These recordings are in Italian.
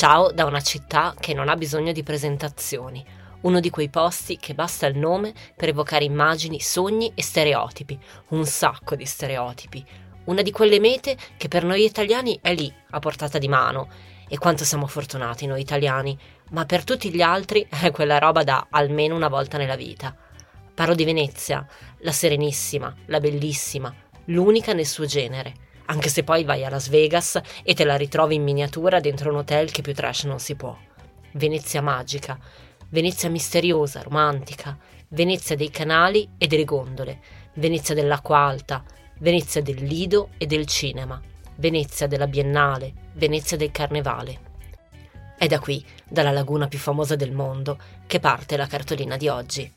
Ciao da una città che non ha bisogno di presentazioni, uno di quei posti che basta il nome per evocare immagini, sogni e stereotipi, un sacco di stereotipi, una di quelle mete che per noi italiani è lì, a portata di mano. E quanto siamo fortunati noi italiani, ma per tutti gli altri è quella roba da almeno una volta nella vita. Parlo di Venezia, la serenissima, la bellissima, l'unica nel suo genere, anche se poi vai a Las Vegas e te la ritrovi in miniatura dentro un hotel che più trash non si può. Venezia magica, Venezia misteriosa, romantica, Venezia dei canali e delle gondole, Venezia dell'acqua alta, Venezia del Lido e del cinema, Venezia della Biennale, Venezia del Carnevale. È da qui, dalla laguna più famosa del mondo, che parte la cartolina di oggi.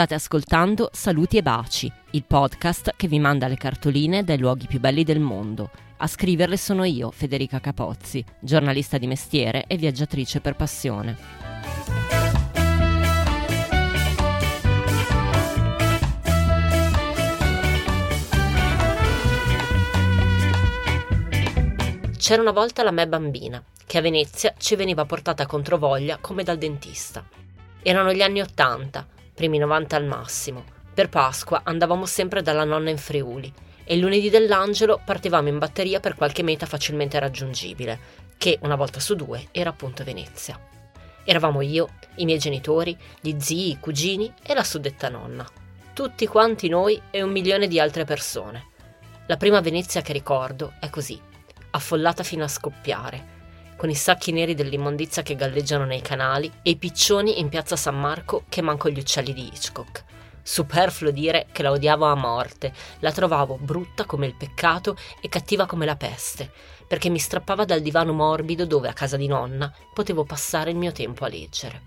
State ascoltando Saluti e Baci, il podcast che vi manda le cartoline dai luoghi più belli del mondo a scriverle sono io, Federica Capozzi, giornalista di mestiere e viaggiatrice per passione. C'era una volta la me bambina, che a Venezia ci veniva portata controvoglia come dal dentista. Erano gli anni Ottanta, primi 90 al massimo. Per Pasqua andavamo sempre dalla nonna in Friuli e il lunedì dell'angelo partivamo in batteria per qualche meta facilmente raggiungibile, che una volta su due era appunto Venezia. Eravamo io, i miei genitori, gli zii, i cugini e la suddetta nonna. Tutti quanti noi e un milione di altre persone. La prima Venezia che ricordo è così, affollata fino a scoppiare, con i sacchi neri dell'immondizia che galleggiano nei canali e i piccioni in piazza San Marco che manco gli uccelli di Hitchcock. Superfluo dire che la odiavo a morte, la trovavo brutta come il peccato e cattiva come la peste, perché mi strappava dal divano morbido dove a casa di nonna potevo passare il mio tempo a leggere.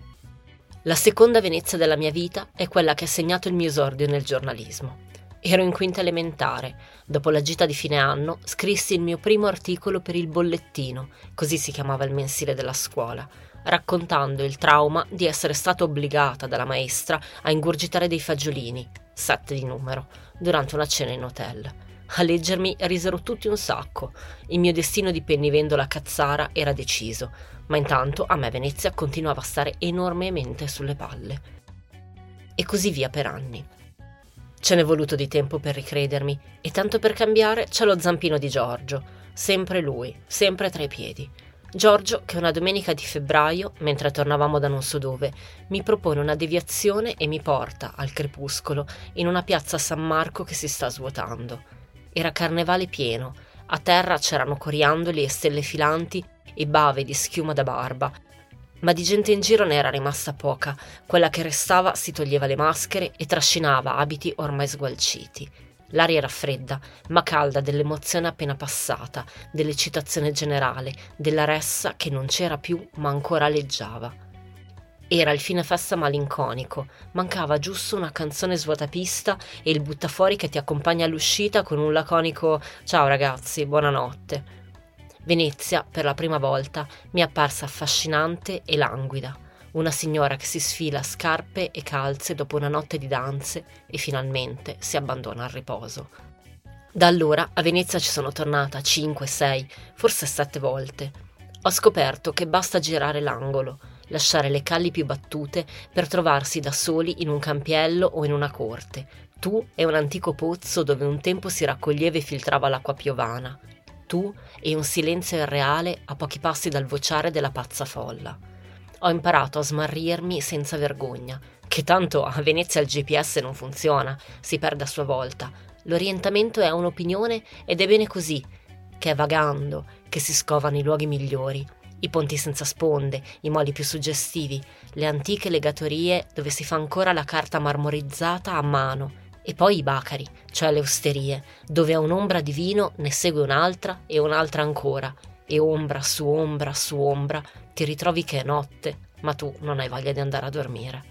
La seconda Venezia della mia vita è quella che ha segnato il mio esordio nel giornalismo. Ero in quinta elementare. Dopo la gita di fine anno, scrissi il mio primo articolo per il bollettino, così si chiamava il mensile della scuola, raccontando il trauma di essere stata obbligata dalla maestra a ingurgitare dei fagiolini, sette di numero, durante una cena in hotel. A leggermi risero tutti un sacco. Il mio destino di pennivendola cazzara era deciso, ma intanto a me Venezia continuava a stare enormemente sulle palle. E così via per anni. Ce n'è voluto di tempo per ricredermi, e tanto per cambiare c'è lo zampino di Giorgio, sempre lui, sempre tra i piedi. Giorgio, che una domenica di febbraio, mentre tornavamo da non so dove, mi propone una deviazione e mi porta, al crepuscolo, in una piazza San Marco che si sta svuotando. Era carnevale pieno, a terra c'erano coriandoli e stelle filanti e bave di schiuma da barba, ma di gente in giro ne era rimasta poca, quella che restava si toglieva le maschere e trascinava abiti ormai sgualciti. L'aria era fredda, ma calda dell'emozione appena passata, dell'eccitazione generale, della ressa che non c'era più ma ancora aleggiava. Era il fine festa malinconico, mancava giusto una canzone svuotapista e il buttafuori che ti accompagna all'uscita con un laconico Ciao ragazzi, buonanotte. Venezia, per la prima volta, mi è apparsa affascinante e languida una signora che si sfila scarpe e calze dopo una notte di danze e finalmente si abbandona al riposo. Da allora a Venezia ci sono tornata 5, 6, forse 7 volte. Ho scoperto che basta girare l'angolo, lasciare le calli più battute per trovarsi da soli in un campiello o in una corte. Tu e un antico pozzo dove un tempo si raccoglieva e filtrava l'acqua piovana. Tu e un silenzio irreale a pochi passi dal vociare della pazza folla ho imparato a smarrirmi senza vergogna, che tanto a Venezia il GPS non funziona, si perde a sua volta. L'orientamento è un'opinione ed è bene così, che è vagando che si scovano i luoghi migliori, i ponti senza sponde, i moli più suggestivi, le antiche legatorie dove si fa ancora la carta marmorizzata a mano, e poi i bacari, cioè le osterie, dove a un'ombra di vino ne segue un'altra e un'altra ancora, e ombra su ombra su ombra ti ritrovi che è notte, ma tu non hai voglia di andare a dormire.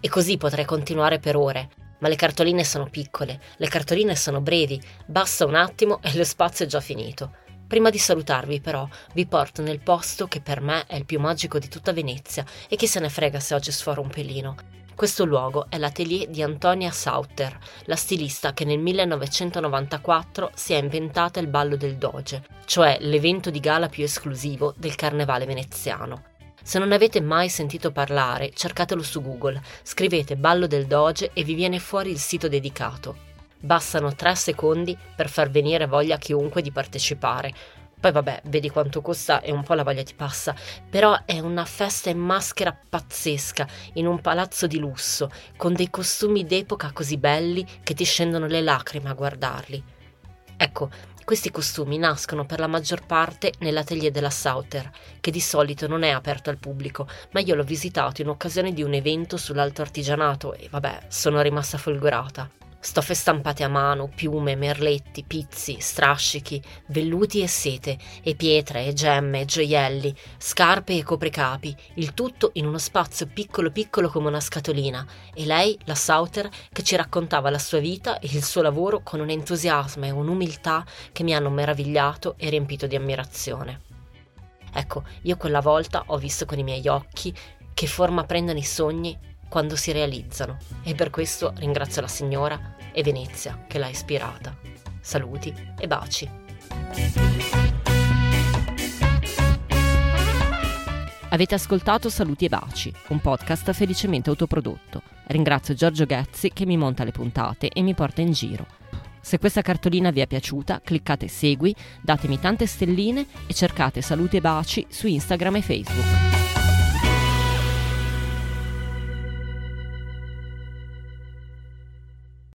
E così potrei continuare per ore, ma le cartoline sono piccole, le cartoline sono brevi, basta un attimo e lo spazio è già finito. Prima di salutarvi però vi porto nel posto che per me è il più magico di tutta Venezia e chi se ne frega se oggi sforo un pelino. Questo luogo è l'atelier di Antonia Sauter, la stilista che nel 1994 si è inventata il ballo del Doge, cioè l'evento di gala più esclusivo del carnevale veneziano. Se non ne avete mai sentito parlare, cercatelo su Google, scrivete ballo del Doge e vi viene fuori il sito dedicato. Bastano tre secondi per far venire voglia a chiunque di partecipare. Poi vabbè, vedi quanto costa e un po' la voglia ti passa, però è una festa in maschera pazzesca, in un palazzo di lusso, con dei costumi d'epoca così belli che ti scendono le lacrime a guardarli. Ecco, questi costumi nascono per la maggior parte nell'atelier della Sauter, che di solito non è aperto al pubblico, ma io l'ho visitato in occasione di un evento sull'alto artigianato e vabbè, sono rimasta folgorata. Stoffe stampate a mano, piume, merletti, pizzi, strascichi, velluti e sete, e pietre, e gemme, e gioielli, scarpe e copricapi, il tutto in uno spazio piccolo piccolo come una scatolina, e lei, la Sauter, che ci raccontava la sua vita e il suo lavoro con un entusiasmo e un'umiltà che mi hanno meravigliato e riempito di ammirazione. Ecco, io quella volta ho visto con i miei occhi che forma prendono i sogni quando si realizzano e per questo ringrazio la signora e Venezia che l'ha ispirata. Saluti e baci. Avete ascoltato Saluti e Baci, un podcast felicemente autoprodotto. Ringrazio Giorgio Ghezzi che mi monta le puntate e mi porta in giro. Se questa cartolina vi è piaciuta, cliccate segui, datemi tante stelline e cercate Saluti e Baci su Instagram e Facebook.